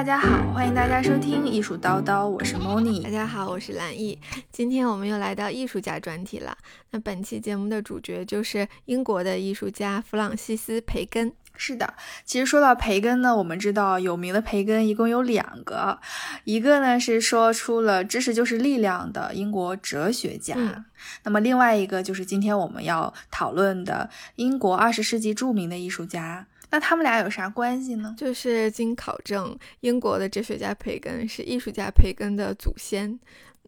大家好，欢迎大家收听艺术叨叨，我是 Moni。大家好，我是蓝艺。今天我们又来到艺术家专题了。那本期节目的主角就是英国的艺术家弗朗西斯·培根。是的，其实说到培根呢，我们知道有名的培根一共有两个，一个呢是说出了“知识就是力量”的英国哲学家，那么另外一个就是今天我们要讨论的英国二十世纪著名的艺术家。那他们俩有啥关系呢？就是经考证，英国的哲学家培根是艺术家培根的祖先。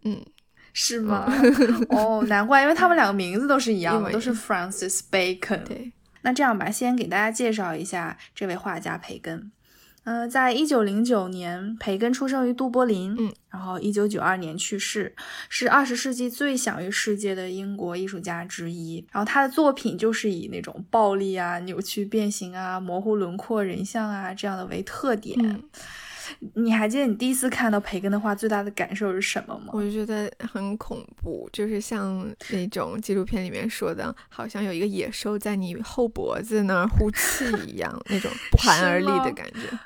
嗯，是吗？哦，难怪，因为他们两个名字都是一样的，都是 Francis Bacon。对，那这样吧，先给大家介绍一下这位画家培根。呃，在一九零九年，培根出生于都柏林，嗯，然后一九九二年去世，是二十世纪最享誉世界的英国艺术家之一。然后他的作品就是以那种暴力啊、扭曲变形啊、模糊轮廓、人像啊这样的为特点。你还记得你第一次看到培根的画最大的感受是什么吗？我就觉得很恐怖，就是像那种纪录片里面说的，好像有一个野兽在你后脖子那儿呼气一样，那种不寒而栗的感觉。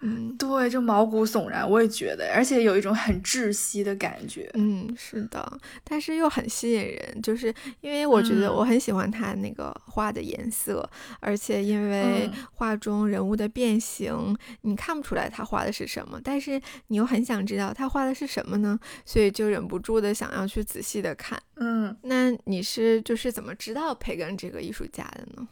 嗯，对，就毛骨悚然，我也觉得，而且有一种很窒息的感觉。嗯，是的，但是又很吸引人，就是因为我觉得我很喜欢他那个画的颜色，而且因为画中人物的变形，你看不出来他画的是什么，但是你又很想知道他画的是什么呢？所以就忍不住的想要去仔细的看。嗯，那你是就是怎么知道培根这个艺术家的呢？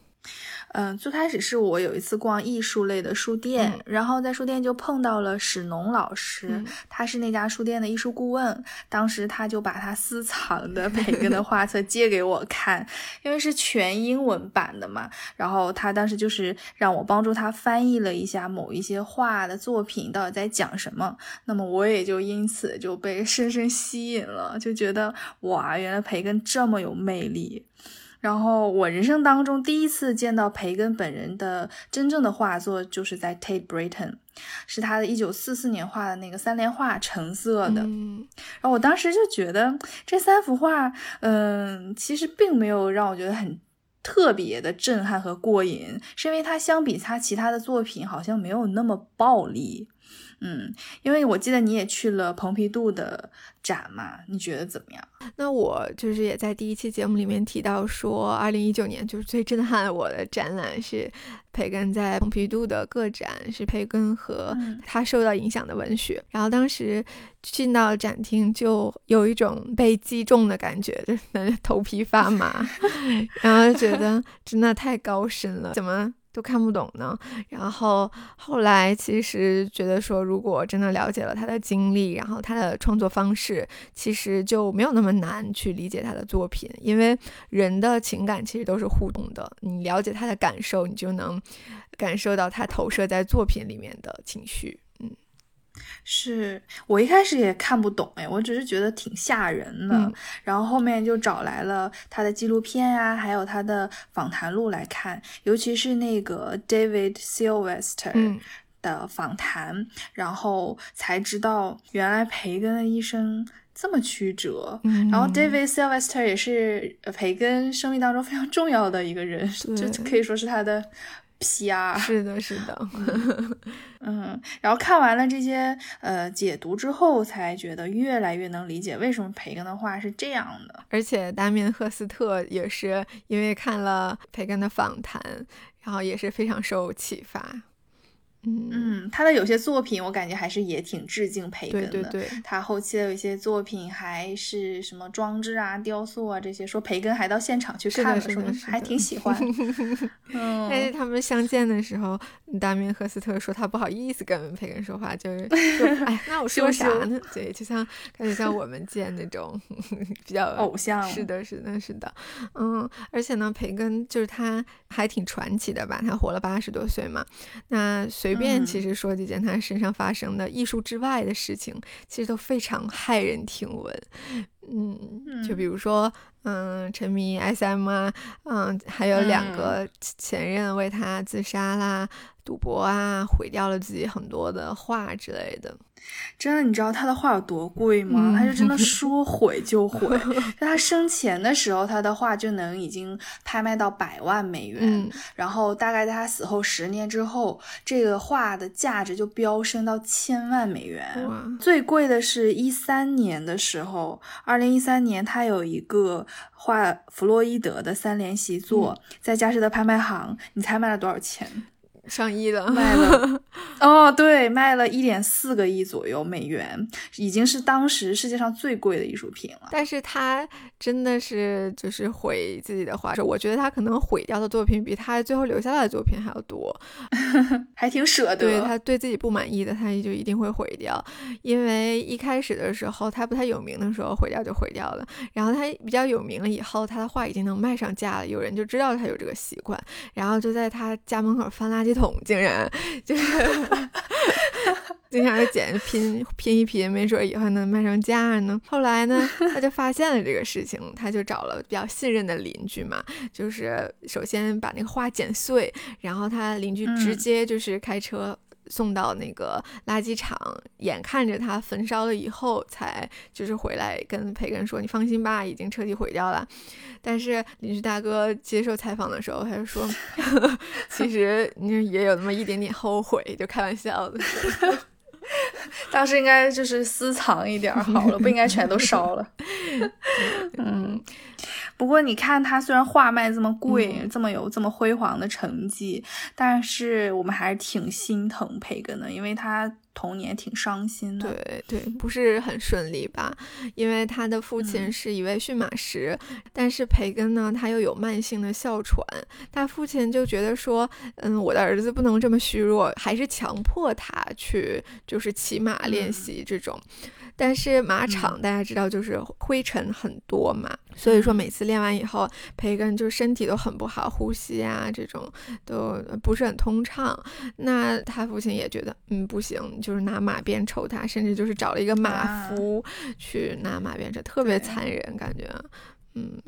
嗯，最开始是我有一次逛艺术类的书店，然后在书店就碰到了史农老师，他是那家书店的艺术顾问。当时他就把他私藏的 培根的画册借给我看，因为是全英文版的嘛。然后他当时就是让我帮助他翻译了一下某一些画的作品到底在讲什么。那么我也就因此就被深深吸引了，就觉得哇，原来培根这么有魅力。然后我人生当中第一次见到培根本人的真正的画作，就是在 Tate Britain，是他的一九四四年画的那个三联画，橙色的。然后我当时就觉得这三幅画，嗯，其实并没有让我觉得很特别的震撼和过瘾，是因为它相比他其他的作品，好像没有那么暴力。嗯，因为我记得你也去了蓬皮杜的展嘛，你觉得怎么样？那我就是也在第一期节目里面提到说，二零一九年就是最震撼我的展览是培根在蓬皮杜的个展，是培根和他受到影响的文学。然后当时进到展厅就有一种被击中的感觉，就是头皮发麻，然后觉得真的太高深了，怎么？都看不懂呢，然后后来其实觉得说，如果真的了解了他的经历，然后他的创作方式，其实就没有那么难去理解他的作品，因为人的情感其实都是互动的，你了解他的感受，你就能感受到他投射在作品里面的情绪。是我一开始也看不懂哎，我只是觉得挺吓人的，然后后面就找来了他的纪录片呀，还有他的访谈录来看，尤其是那个 David Sylvester 的访谈，然后才知道原来培根的一生这么曲折。然后 David Sylvester 也是培根生命当中非常重要的一个人，就可以说是他的。P.R. 是的，是的，嗯，然后看完了这些呃解读之后，才觉得越来越能理解为什么培根的话是这样的。而且达明赫斯特也是因为看了培根的访谈，然后也是非常受启发。嗯，他的有些作品我感觉还是也挺致敬培根的。对对对，他后期的有一些作品还是什么装置啊、雕塑啊这些，说培根还到现场去看了，说还挺喜欢。嗯，但是他们相见的时候，达明赫斯特说他不好意思跟培根说话，就是 说，哎，那我说啥呢？对，就像感觉像我们见那种 比较偶像。是的，是的，是的。嗯，而且呢，培根就是他还挺传奇的吧？他活了八十多岁嘛，那随。随便，其实说几件他身上发生的艺术之外的事情，其实都非常骇人听闻。嗯，就比如说，嗯，沉迷 SM 啊，嗯，还有两个前任为他自杀啦，赌博啊，毁掉了自己很多的画之类的。真的，你知道他的画有多贵吗？他就真的说毁就毁。在他生前的时候，他的画就能已经拍卖到百万美元。然后大概在他死后十年之后，这个画的价值就飙升到千万美元。最贵的是一三年的时候，二零一三年他有一个画弗洛伊德的三联习作，在佳士得拍卖行，你猜卖了多少钱？上亿了，卖了 哦，对，卖了一点四个亿左右美元，已经是当时世界上最贵的艺术品了。但是他真的是就是毁自己的画，我觉得他可能毁掉的作品比他最后留下来的作品还要多，还挺舍得。对他对自己不满意的，他就一定会毁掉。因为一开始的时候他不太有名的时候，毁掉就毁掉了。然后他比较有名了以后，他的画已经能卖上价了，有人就知道他有这个习惯，然后就在他家门口翻垃圾。桶竟然就 是经常捡拼拼一拼，没准以后能卖上价呢。后来呢，他就发现了这个事情，他就找了比较信任的邻居嘛，就是首先把那个花剪碎，然后他邻居直接就是开车。送到那个垃圾场，眼看着它焚烧了以后，才就是回来跟培根说：“你放心吧，已经彻底毁掉了。”但是邻居大哥接受采访的时候，他就说：“ 其实你也有那么一点点后悔，就开玩笑的。当时应该就是私藏一点好了，不应该全都烧了。”嗯。不过你看，他虽然画卖这么贵，这么有这么辉煌的成绩，但是我们还是挺心疼培根的，因为他童年挺伤心的。对对，不是很顺利吧？因为他的父亲是一位驯马师，但是培根呢，他又有慢性的哮喘，他父亲就觉得说，嗯，我的儿子不能这么虚弱，还是强迫他去就是骑马练习这种。但是马场大家知道就是灰尘很多嘛，所以说每次练完以后，培根就身体都很不好，呼吸啊这种都不是很通畅。那他父亲也觉得，嗯，不行，就是拿马鞭抽他，甚至就是找了一个马夫去拿马鞭抽，特别残忍感觉。嗯，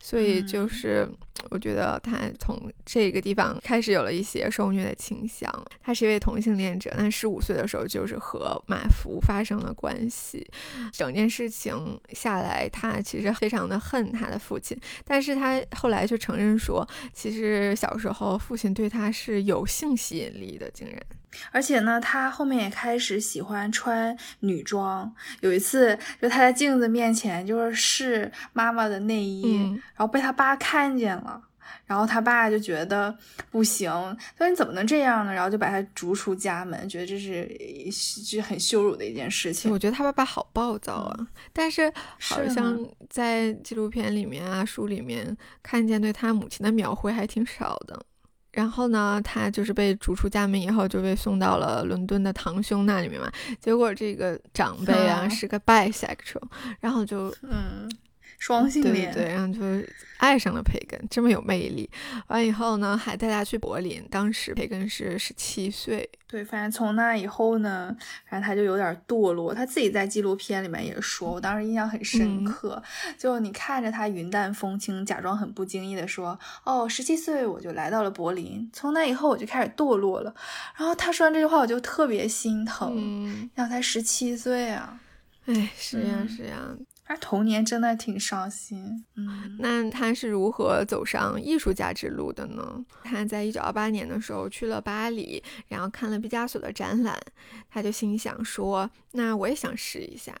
所以就是我觉得他从这个地方开始有了一些受虐的倾向。他是一位同性恋者，但十五岁的时候就是和马福发生了关系。整件事情下来，他其实非常的恨他的父亲，但是他后来却承认说，其实小时候父亲对他是有性吸引力的，竟然。而且呢，他后面也开始喜欢穿女装。有一次，就他在镜子面前就是试妈妈的内衣，然后被他爸看见了，然后他爸就觉得不行，他说你怎么能这样呢？然后就把他逐出家门，觉得这是是很羞辱的一件事情。我觉得他爸爸好暴躁啊，但是好像在纪录片里面啊、书里面看见对他母亲的描绘还挺少的。然后呢，他就是被逐出家门以后，就被送到了伦敦的堂兄那里面嘛。结果这个长辈啊是个 bisexual，然后就嗯。双性恋，对，然后就爱上了培根，这么有魅力。完以后呢，还带他去柏林。当时培根是十七岁，对，反正从那以后呢，反正他就有点堕落。他自己在纪录片里面也说，我当时印象很深刻。就你看着他云淡风轻，假装很不经意的说：“哦，十七岁我就来到了柏林，从那以后我就开始堕落了。”然后他说完这句话，我就特别心疼，想才十七岁啊，哎，是呀，是呀。他童年真的挺伤心，嗯，那他是如何走上艺术家之路的呢？他在一九二八年的时候去了巴黎，然后看了毕加索的展览，他就心想说：“那我也想试一下。”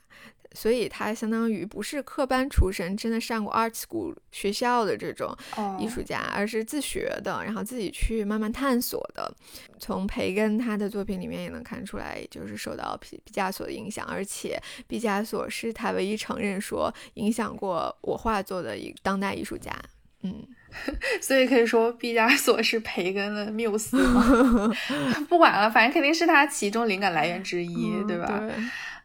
所以他相当于不是科班出身，真的上过 art school 学校的这种艺术家，而是自学的，然后自己去慢慢探索的。从培根他的作品里面也能看出来，就是受到毕毕加索的影响，而且毕加索是他唯一承认说影响过我画作的一当代艺术家。嗯，所以可以说毕加索是培根的缪斯吗？不管了，反正肯定是他其中灵感来源之一，对吧？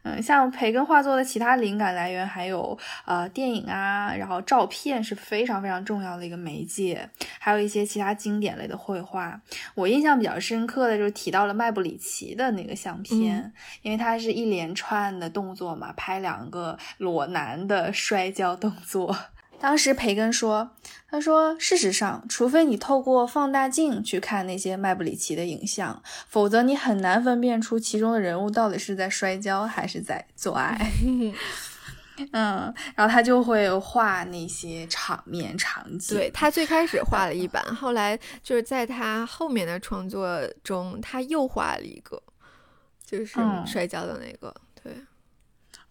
嗯，像培根画作的其他灵感来源还有呃电影啊，然后照片是非常非常重要的一个媒介，还有一些其他经典类的绘画。我印象比较深刻的就是提到了麦布里奇的那个相片，因为它是一连串的动作嘛，拍两个裸男的摔跤动作。当时培根说：“他说，事实上，除非你透过放大镜去看那些麦布里奇的影像，否则你很难分辨出其中的人物到底是在摔跤还是在做爱。嗯，然后他就会画那些场面场景。对他最开始画了一版，后来就是在他后面的创作中，他又画了一个，就是摔跤的那个。对。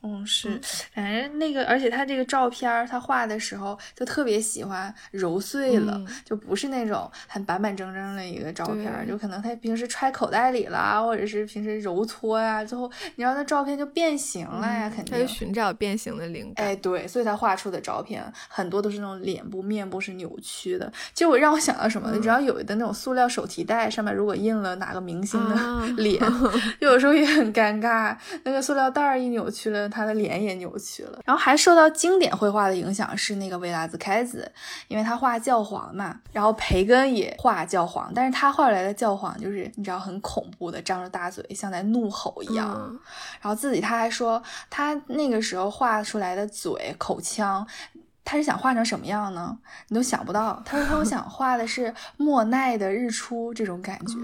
嗯，是，反正那个，而且他这个照片儿，他画的时候就特别喜欢揉碎了，就不是那种很板板正正的一个照片儿，就可能他平时揣口袋里了，或者是平时揉搓呀，最后你知道那照片就变形了呀，肯定。他就寻找变形的灵感。哎，对，所以他画出的照片很多都是那种脸部、面部是扭曲的。其实我让我想到什么呢，你知道有的那种塑料手提袋上面如果印了哪个明星的脸，有时候也很尴尬，那个塑料袋儿一扭曲了。他的脸也扭曲了，然后还受到经典绘画的影响是那个维拉兹开子，因为他画教皇嘛。然后培根也画教皇，但是他画出来的教皇就是你知道很恐怖的，张着大嘴像在怒吼一样。然后自己他还说，他那个时候画出来的嘴口腔。他是想画成什么样呢？你都想不到。他说他 想画的是莫奈的日出这种感觉，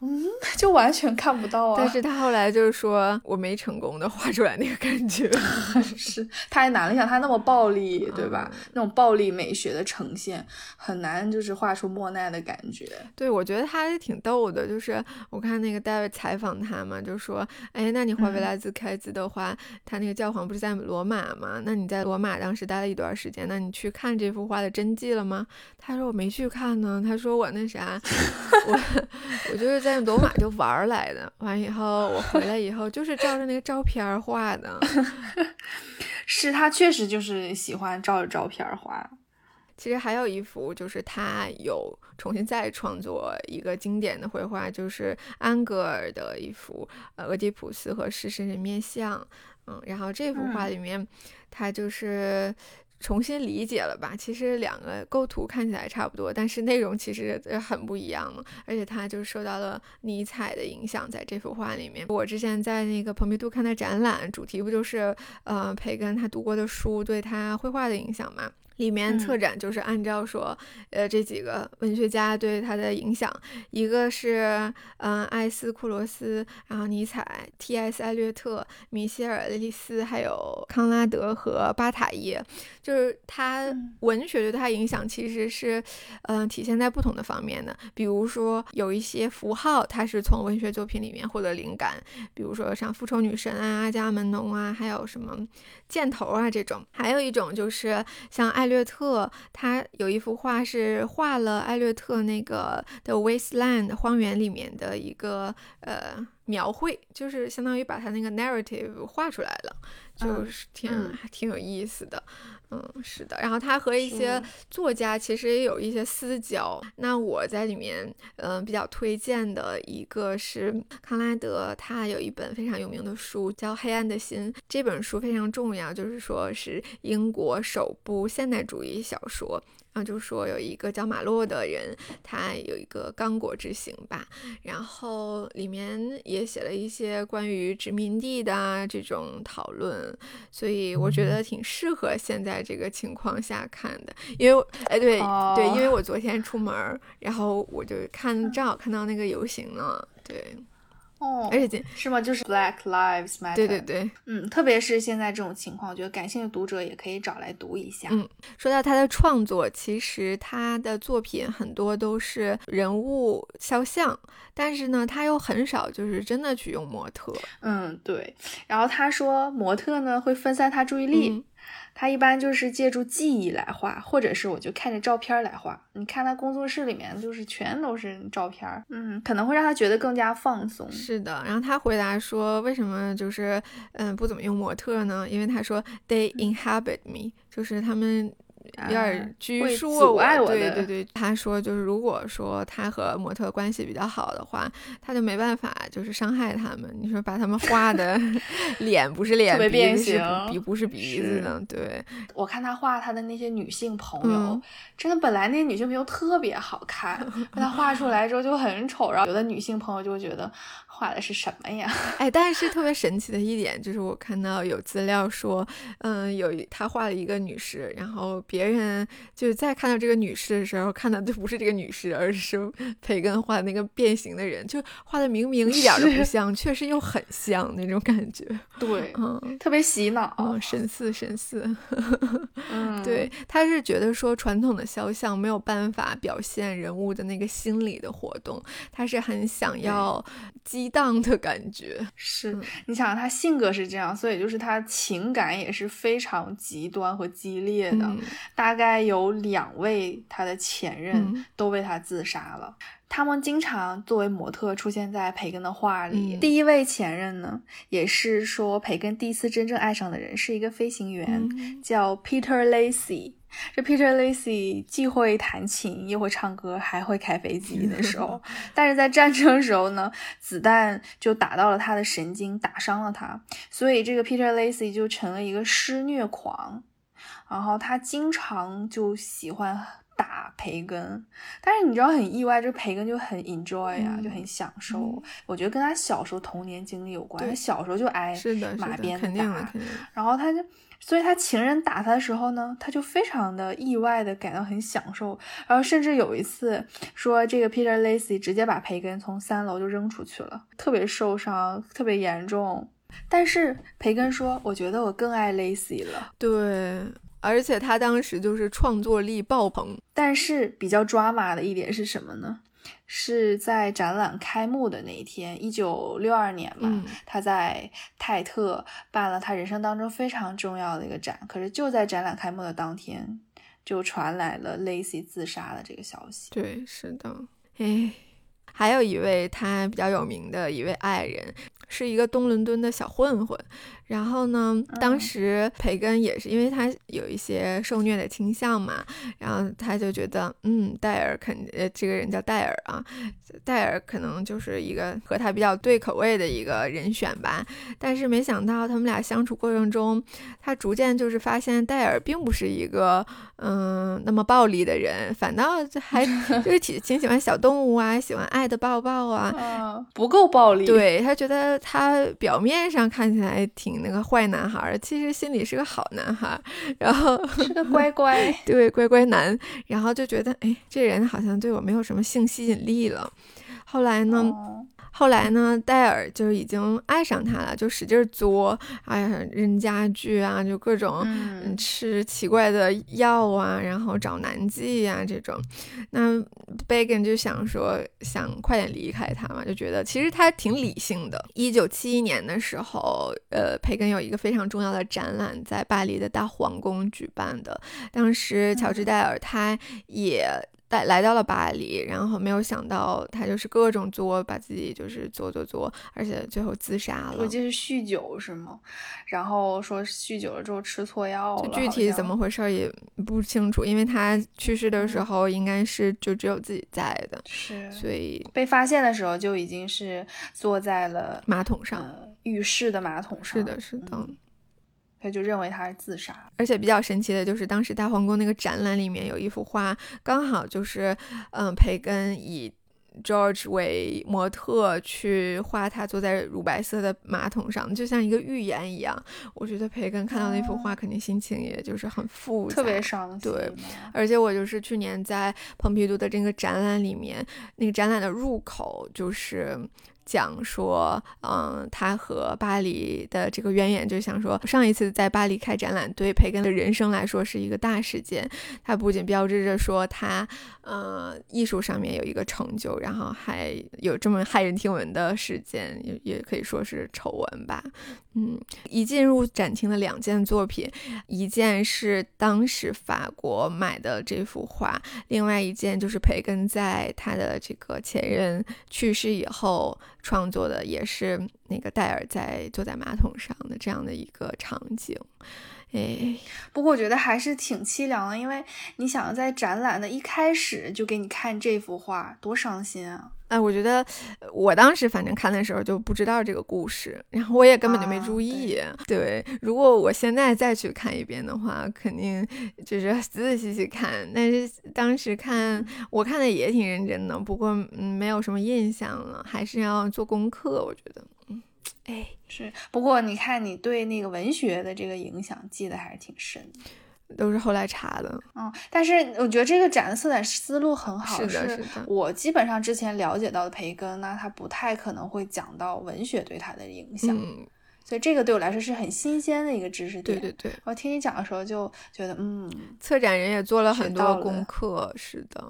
嗯，就完全看不到啊。但是他后来就是说我没成功的画出来那个感觉，是太难了。像他那么暴力，对吧？那种暴力美学的呈现很难，就是画出莫奈的感觉。对，我觉得他也挺逗的。就是我看那个戴维采访他嘛，就说，哎，那你画维拉兹开兹的话，他那个教皇不是在罗马嘛？那你在罗马当时待了一段时间。那你去看这幅画的真迹了吗？他说我没去看呢。他说我那啥，我我就是在罗马就玩来的。完以后我回来以后就是照着那个照片画的。是他确实就是喜欢照着照片画。其实还有一幅就是他有重新再创作一个经典的绘画，就是安格尔的一幅呃俄狄浦斯和狮身人面像。嗯，然后这幅画里面他就是。重新理解了吧？其实两个构图看起来差不多，但是内容其实很不一样嘛。而且他就受到了尼采的影响，在这幅画里面。我之前在那个蓬皮杜看的展览，主题不就是呃培根他读过的书对他绘画的影响吗？里面策展就是按照说，呃，这几个文学家对他的影响，一个是嗯艾斯库罗斯，然后尼采、T.S. 艾略特、米歇尔·雷利斯，还有康拉德和巴塔耶，就是他文学对他影响其实是嗯体现在不同的方面的，比如说有一些符号，他是从文学作品里面获得灵感，比如说像复仇女神啊、阿伽门农啊，还有什么箭头啊这种，还有一种就是像艾。略特他有一幅画是画了艾略特那个的 Wasteland 荒原里面的一个呃描绘，就是相当于把他那个 narrative 画出来了，就是挺还挺有意思的。嗯，是的。然后他和一些作家其实也有一些私交。那我在里面嗯比较推荐的一个是康拉德，他有一本非常有名的书叫《黑暗的心》，这本书非常重要，就是说是英国首部现代主义小说。然后就说有一个叫马洛的人，他有一个刚果之行吧，然后里面也写了一些关于殖民地的这种讨论，所以我觉得挺适合现在这个情况下看的。因为，哎，对对，因为我昨天出门，然后我就看正好看到那个游行了，对。哦，而且是吗？就是 Black Lives Matter。对对对，嗯，特别是现在这种情况，我觉得感兴趣的读者也可以找来读一下。嗯，说到他的创作，其实他的作品很多都是人物肖像，但是呢，他又很少就是真的去用模特。嗯，对。然后他说，模特呢会分散他注意力。他一般就是借助记忆来画，或者是我就看着照片来画。你看他工作室里面就是全都是照片，嗯，可能会让他觉得更加放松。是的，然后他回答说，为什么就是嗯不怎么用模特呢？因为他说 they inhabit me，就是他们。有点拘束我，对对对，他说就是如果说他和模特关系比较好的话，他就没办法就是伤害他们。你说把他们画的 脸不是脸，鼻子是鼻不是鼻子呢，对。我看他画他的那些女性朋友，真的本来那些女性朋友特别好看，被他画出来之后就很丑，然后有的女性朋友就会觉得。画的是什么呀？哎，但是特别神奇的一点就是，我看到有资料说，嗯，有他画了一个女士，然后别人就是再看到这个女士的时候，看到就不是这个女士，而是培根画的那个变形的人，就画的明明一点都不像，确实又很像那种感觉。对，嗯，特别洗脑，嗯，神似神似。嗯，对，他是觉得说传统的肖像没有办法表现人物的那个心理的活动，他是很想要激荡的感觉。是你想他性格是这样，所以就是他情感也是非常极端和激烈的。大概有两位他的前任都被他自杀了。他们经常作为模特出现在培根的画里。第一位前任呢，也是说培根第一次真正爱上的人，是一个飞行员，叫 Peter Lacy。这 Peter Lacy 既会弹琴，又会唱歌，还会开飞机的时候，但是在战争时候呢，子弹就打到了他的神经，打伤了他，所以这个 Peter Lacy 就成了一个施虐狂，然后他经常就喜欢。打培根，但是你知道很意外，这培根就很 enjoy 啊，就很享受。我觉得跟他小时候童年经历有关，他小时候就挨马鞭打，然后他就，所以他情人打他的时候呢，他就非常的意外的感到很享受。然后甚至有一次说，这个 Peter Lacy 直接把培根从三楼就扔出去了，特别受伤，特别严重。但是培根说，我觉得我更爱 Lacy 了。对。而且他当时就是创作力爆棚，但是比较抓马的一点是什么呢？是在展览开幕的那一天，一九六二年嘛，他在泰特办了他人生当中非常重要的一个展。可是就在展览开幕的当天，就传来了 Lacy 自杀的这个消息。对，是的，哎，还有一位他比较有名的一位爱人，是一个东伦敦的小混混。然后呢，当时培根也是，因为他有一些受虐的倾向嘛，然后他就觉得，嗯，戴尔肯，呃，这个人叫戴尔啊，戴尔可能就是一个和他比较对口味的一个人选吧。但是没想到他们俩相处过程中，他逐渐就是发现戴尔并不是一个，嗯，那么暴力的人，反倒 还就是挺挺喜欢小动物啊，喜欢爱的抱抱啊，不够暴力。对他觉得他表面上看起来挺。那个坏男孩其实心里是个好男孩，然后 是个乖乖，对乖乖男，然后就觉得哎，这人好像对我没有什么性吸引力了。后来呢？后来呢，戴尔就已经爱上他了，就使劲作，哎呀，扔家具啊，就各种吃奇怪的药啊，然后找男妓呀这种。那贝根就想说，想快点离开他嘛，就觉得其实他挺理性的。一九七一年的时候，呃，培根有一个非常重要的展览在巴黎的大皇宫举办的，当时乔治戴尔他也。来来到了巴黎，然后没有想到他就是各种作，把自己就是作作作，而且最后自杀了。估计是酗酒是吗？然后说酗酒了之后吃错药了。具体怎么回事也不清楚，因为他去世的时候应该是就只有自己在的，是，所以被发现的时候就已经是坐在了马桶上，浴室的马桶上。是的，是的。他就认为他是自杀，而且比较神奇的就是，当时大皇宫那个展览里面有一幅画，刚好就是，嗯，培根以 George 为模特去画他坐在乳白色的马桶上，就像一个预言一样。我觉得培根看到那幅画，肯定心情也就是很复杂，特别伤心。对，而且我就是去年在蓬皮杜的这个展览里面，那个展览的入口就是。讲说，嗯，他和巴黎的这个渊源，就想说，上一次在巴黎开展览，对培根的人生来说是一个大事件。他不仅标志着说他，呃，艺术上面有一个成就，然后还有这么骇人听闻的事件，也也可以说是丑闻吧。嗯，一进入展厅的两件作品，一件是当时法国买的这幅画，另外一件就是培根在他的这个前任去世以后创作的，也是那个戴尔在坐在马桶上的这样的一个场景。哎，不过我觉得还是挺凄凉的，因为你想在展览的一开始就给你看这幅画，多伤心啊！哎，我觉得我当时反正看的时候就不知道这个故事，然后我也根本就没注意。对，如果我现在再去看一遍的话，肯定就是仔仔细细看。但是当时看，我看的也挺认真的，不过嗯，没有什么印象了，还是要做功课。我觉得，嗯，哎，是。不过你看，你对那个文学的这个影响记得还是挺深。都是后来查的。嗯，但是我觉得这个展的策展思路很好。是的，是的。我基本上之前了解到的培根呢，他不太可能会讲到文学对他的影响。嗯。所以这个对我来说是很新鲜的一个知识点。对对对。我听你讲的时候就觉得，嗯，策展人也做了很多功课。是的，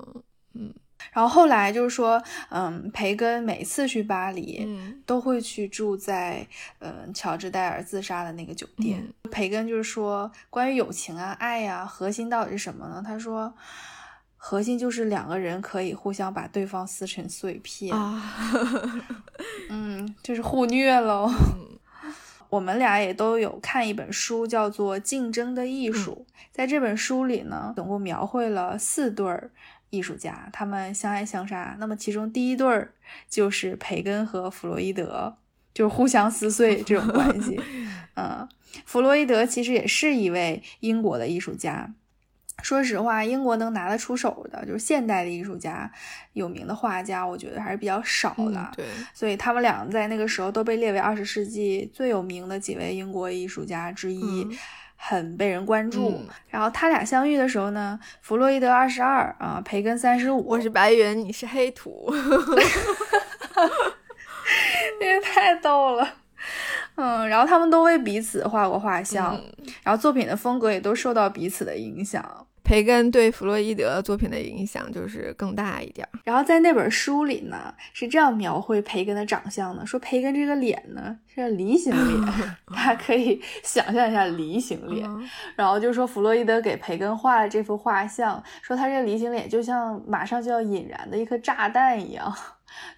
嗯。然后后来就是说，嗯，培根每次去巴黎，都会去住在，嗯，乔治戴尔自杀的那个酒店。培根就是说，关于友情啊、爱呀，核心到底是什么呢？他说，核心就是两个人可以互相把对方撕成碎片。啊，嗯，就是互虐喽。我们俩也都有看一本书，叫做《竞争的艺术》。在这本书里呢，总共描绘了四对儿。艺术家，他们相爱相杀。那么其中第一对儿就是培根和弗洛伊德，就是互相撕碎这种关系。嗯，弗洛伊德其实也是一位英国的艺术家。说实话，英国能拿得出手的，就是现代的艺术家，有名的画家，我觉得还是比较少的。对，所以他们俩在那个时候都被列为二十世纪最有名的几位英国艺术家之一。很被人关注，然后他俩相遇的时候呢，弗洛伊德二十二啊，培根三十五，我是白云，你是黑土，这太逗了，嗯，然后他们都为彼此画过画像，然后作品的风格也都受到彼此的影响。培根对弗洛伊德作品的影响就是更大一点。然后在那本书里呢，是这样描绘培根的长相的：说培根这个脸呢是梨形脸，大家可以想象一下梨形脸。然后就说弗洛伊德给培根画了这幅画像，说他这梨形脸就像马上就要引燃的一颗炸弹一样。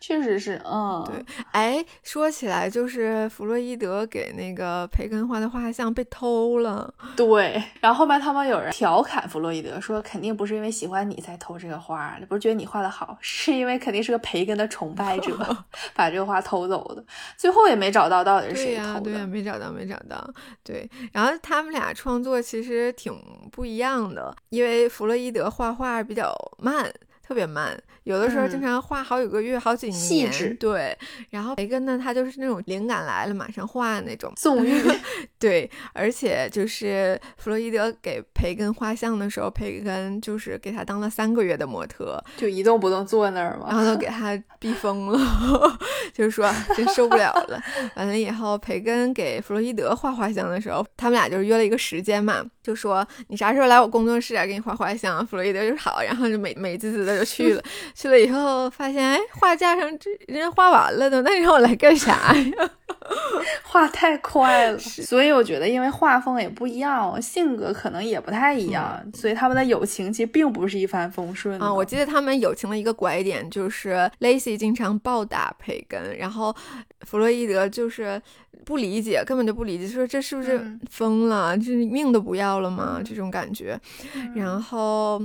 确实是，嗯，对，哎，说起来，就是弗洛伊德给那个培根画的画像被偷了，对，然后后面他们有人调侃弗洛伊德说，肯定不是因为喜欢你才偷这个画，不是觉得你画的好，是因为肯定是个培根的崇拜者 把这个画偷走的，最后也没找到到底是谁偷的，对呀，没找到，没找到，对，然后他们俩创作其实挺不一样的，因为弗洛伊德画画比较慢。特别慢，有的时候经常画好几个月、好几年。细致对，然后培根呢，他就是那种灵感来了马上画那种纵欲。对，而且就是弗洛伊德给培根画像的时候，培根就是给他当了三个月的模特，就一动不动坐那儿嘛，然后都给他逼疯了，就是说真受不了了。完了以后，培根给弗洛伊德画画像的时候，他们俩就是约了一个时间嘛，就说你啥时候来我工作室啊，给你画画像。弗洛伊德就好，然后就美美滋滋的。就去了，去了以后发现，哎，画架上这人家画完了的，那你让我来干啥呀？画太快了，所以我觉得，因为画风也不一样，性格可能也不太一样，所以他们的友情其实并不是一帆风顺啊。我记得他们友情的一个拐点就是 Lacy 经常暴打培根，然后弗洛伊德就是不理解，根本就不理解，说这是不是疯了？这命都不要了吗？这种感觉，然后。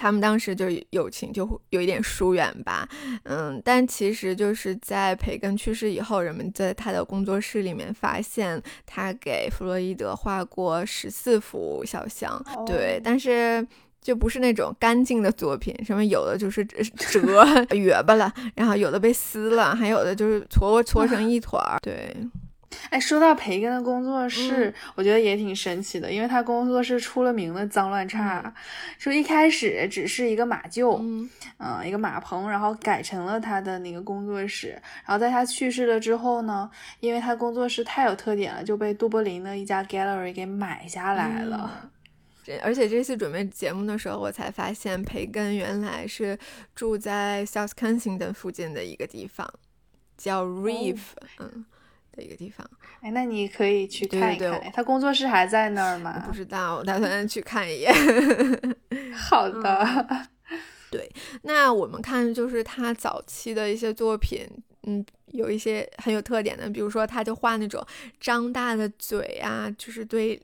他们当时就友情就有一点疏远吧，嗯，但其实就是在培根去世以后，人们在他的工作室里面发现他给弗洛伊德画过十四幅肖像，对，但是就不是那种干净的作品，什么有的就是折约 巴了，然后有的被撕了，还有的就是搓搓成一团儿，对。哎，说到培根的工作室，我觉得也挺神奇的，因为他工作室出了名的脏乱差。说一开始只是一个马厩，嗯，一个马棚，然后改成了他的那个工作室。然后在他去世了之后呢，因为他工作室太有特点了，就被杜柏林的一家 gallery 给买下来了。而且这次准备节目的时候，我才发现培根原来是住在 South Kensington 附近的一个地方，叫 Reeve，嗯。的一个地方，哎，那你可以去看一看。他工作室还在那儿吗？不知道，我打算去看一眼。好的，对，那我们看就是他早期的一些作品，嗯，有一些很有特点的，比如说他就画那种张大的嘴啊，就是对，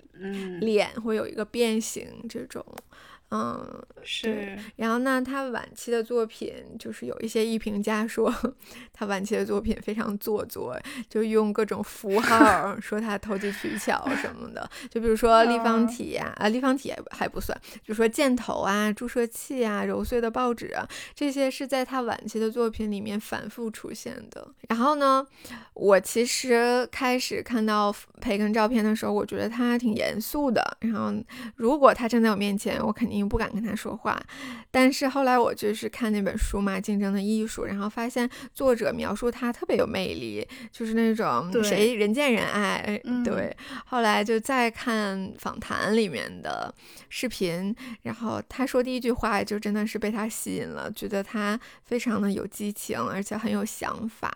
脸会有一个变形这种。嗯，是。然后呢，他晚期的作品就是有一些艺评家说，他晚期的作品非常做作，就用各种符号 说他投机取巧什么的。就比如说立方体呀，啊，立方体还不算，就说箭头啊、注射器啊、揉碎的报纸啊，这些是在他晚期的作品里面反复出现的。然后呢，我其实开始看到培根照片的时候，我觉得他挺严肃的。然后如果他站在我面前，我肯定。不敢跟他说话，但是后来我就是看那本书嘛，《竞争的艺术》，然后发现作者描述他特别有魅力，就是那种谁人见人爱。对，后来就再看访谈里面的视频，然后他说第一句话就真的是被他吸引了，觉得他非常的有激情，而且很有想法。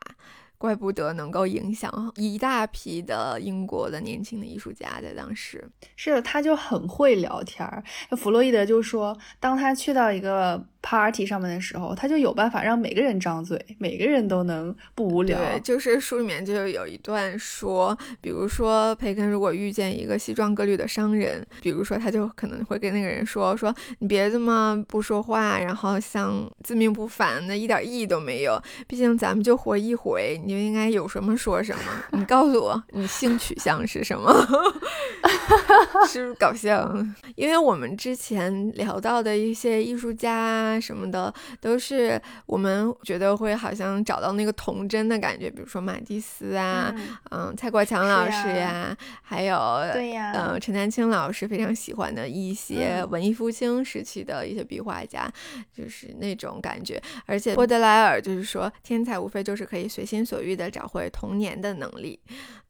怪不得能够影响一大批的英国的年轻的艺术家，在当时是，他就很会聊天儿。弗洛伊德就说，当他去到一个。party 上面的时候，他就有办法让每个人张嘴，每个人都能不无聊。对，就是书里面就有一段说，比如说培根如果遇见一个西装革履的商人，比如说他就可能会跟那个人说：“说你别这么不说话，然后像自命不凡的，一点意义都没有。毕竟咱们就活一回，你就应该有什么说什么。你告诉我，你性取向是什么？是不是搞笑？因为我们之前聊到的一些艺术家。”什么的都是我们觉得会好像找到那个童真的感觉，比如说马蒂斯啊，嗯，蔡国强老师呀，还有对呀，嗯，陈丹青老师非常喜欢的一些文艺复兴时期的一些壁画家，就是那种感觉。而且波德莱尔就是说，天才无非就是可以随心所欲的找回童年的能力，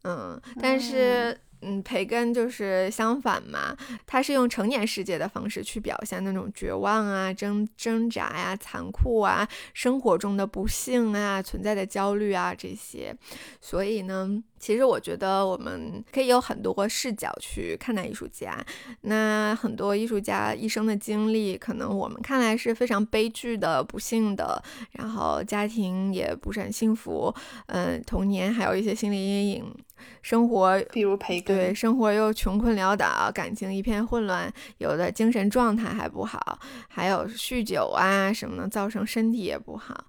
嗯，但是。嗯，培根就是相反嘛，他是用成年世界的方式去表现那种绝望啊、挣挣扎呀、残酷啊、生活中的不幸啊、存在的焦虑啊这些。所以呢，其实我觉得我们可以有很多视角去看待艺术家。那很多艺术家一生的经历，可能我们看来是非常悲剧的、不幸的，然后家庭也不是很幸福，嗯，童年还有一些心理阴影。生活，比如培根，对生活又穷困潦倒，感情一片混乱，有的精神状态还不好，还有酗酒啊什么的，造成身体也不好，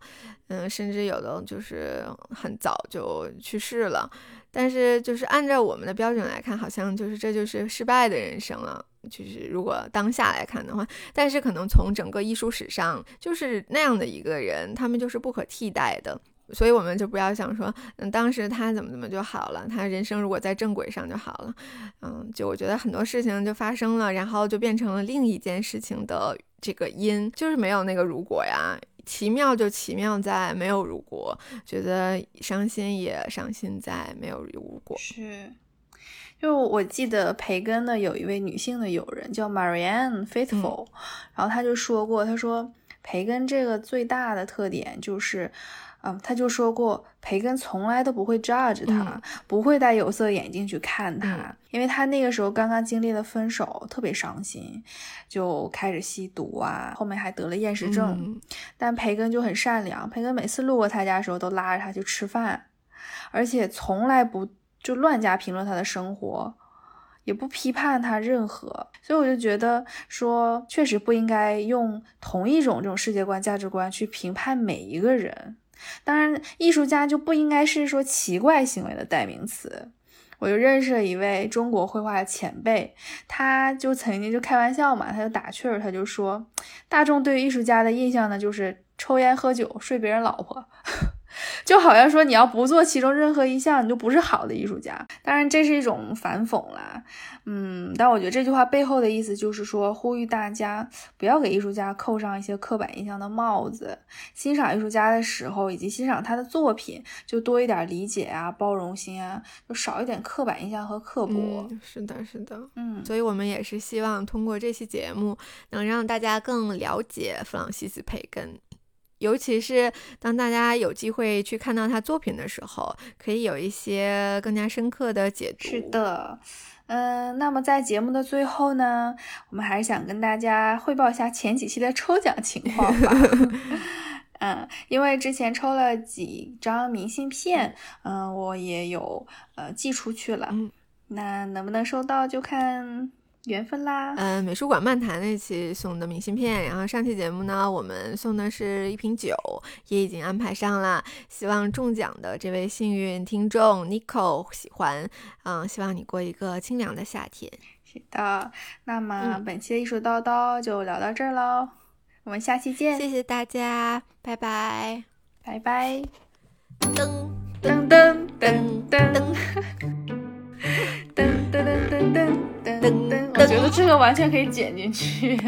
嗯，甚至有的就是很早就去世了。但是就是按照我们的标准来看，好像就是这就是失败的人生了。就是如果当下来看的话，但是可能从整个艺术史上，就是那样的一个人，他们就是不可替代的。所以我们就不要想说，嗯，当时他怎么怎么就好了，他人生如果在正轨上就好了，嗯，就我觉得很多事情就发生了，然后就变成了另一件事情的这个因，就是没有那个如果呀，奇妙就奇妙在没有如果，觉得伤心也伤心在没有如果。是，就我记得培根的有一位女性的友人叫 Marianne Faithful，然后她就说过，她说培根这个最大的特点就是。嗯，他就说过，培根从来都不会 judge 他，不会戴有色眼镜去看他，因为他那个时候刚刚经历了分手，特别伤心，就开始吸毒啊，后面还得了厌食症。但培根就很善良，培根每次路过他家的时候都拉着他去吃饭，而且从来不就乱加评论他的生活，也不批判他任何。所以我就觉得说，确实不应该用同一种这种世界观、价值观去评判每一个人。当然，艺术家就不应该是说奇怪行为的代名词。我就认识了一位中国绘画的前辈，他就曾经就开玩笑嘛，他就打趣儿，他就说，大众对于艺术家的印象呢，就是抽烟喝酒睡别人老婆。就好像说你要不做其中任何一项，你就不是好的艺术家。当然，这是一种反讽啦。嗯，但我觉得这句话背后的意思就是说，呼吁大家不要给艺术家扣上一些刻板印象的帽子。欣赏艺术家的时候，以及欣赏他的作品，就多一点理解啊，包容心啊，就少一点刻板印象和刻薄。是的，是的。嗯，所以我们也是希望通过这期节目，能让大家更了解弗朗西斯·培根。尤其是当大家有机会去看到他作品的时候，可以有一些更加深刻的解读。是的，嗯，那么在节目的最后呢，我们还是想跟大家汇报一下前几期的抽奖情况吧。嗯，因为之前抽了几张明信片，嗯，我也有呃寄出去了。那能不能收到就看缘分啦。嗯，美术馆漫谈那期送的明信片，然后上期节目呢，我们送的是一瓶酒，也已经安排上了。希望中奖的这位幸运听众 Nico 喜欢，嗯，希望你过一个清凉的夏天。是的，那么本期的艺术叨叨就聊到这儿喽，我们下期见。谢谢大家，拜拜，拜拜。噔噔噔噔噔。噔噔噔噔噔噔噔，我觉得这个完全可以剪进去。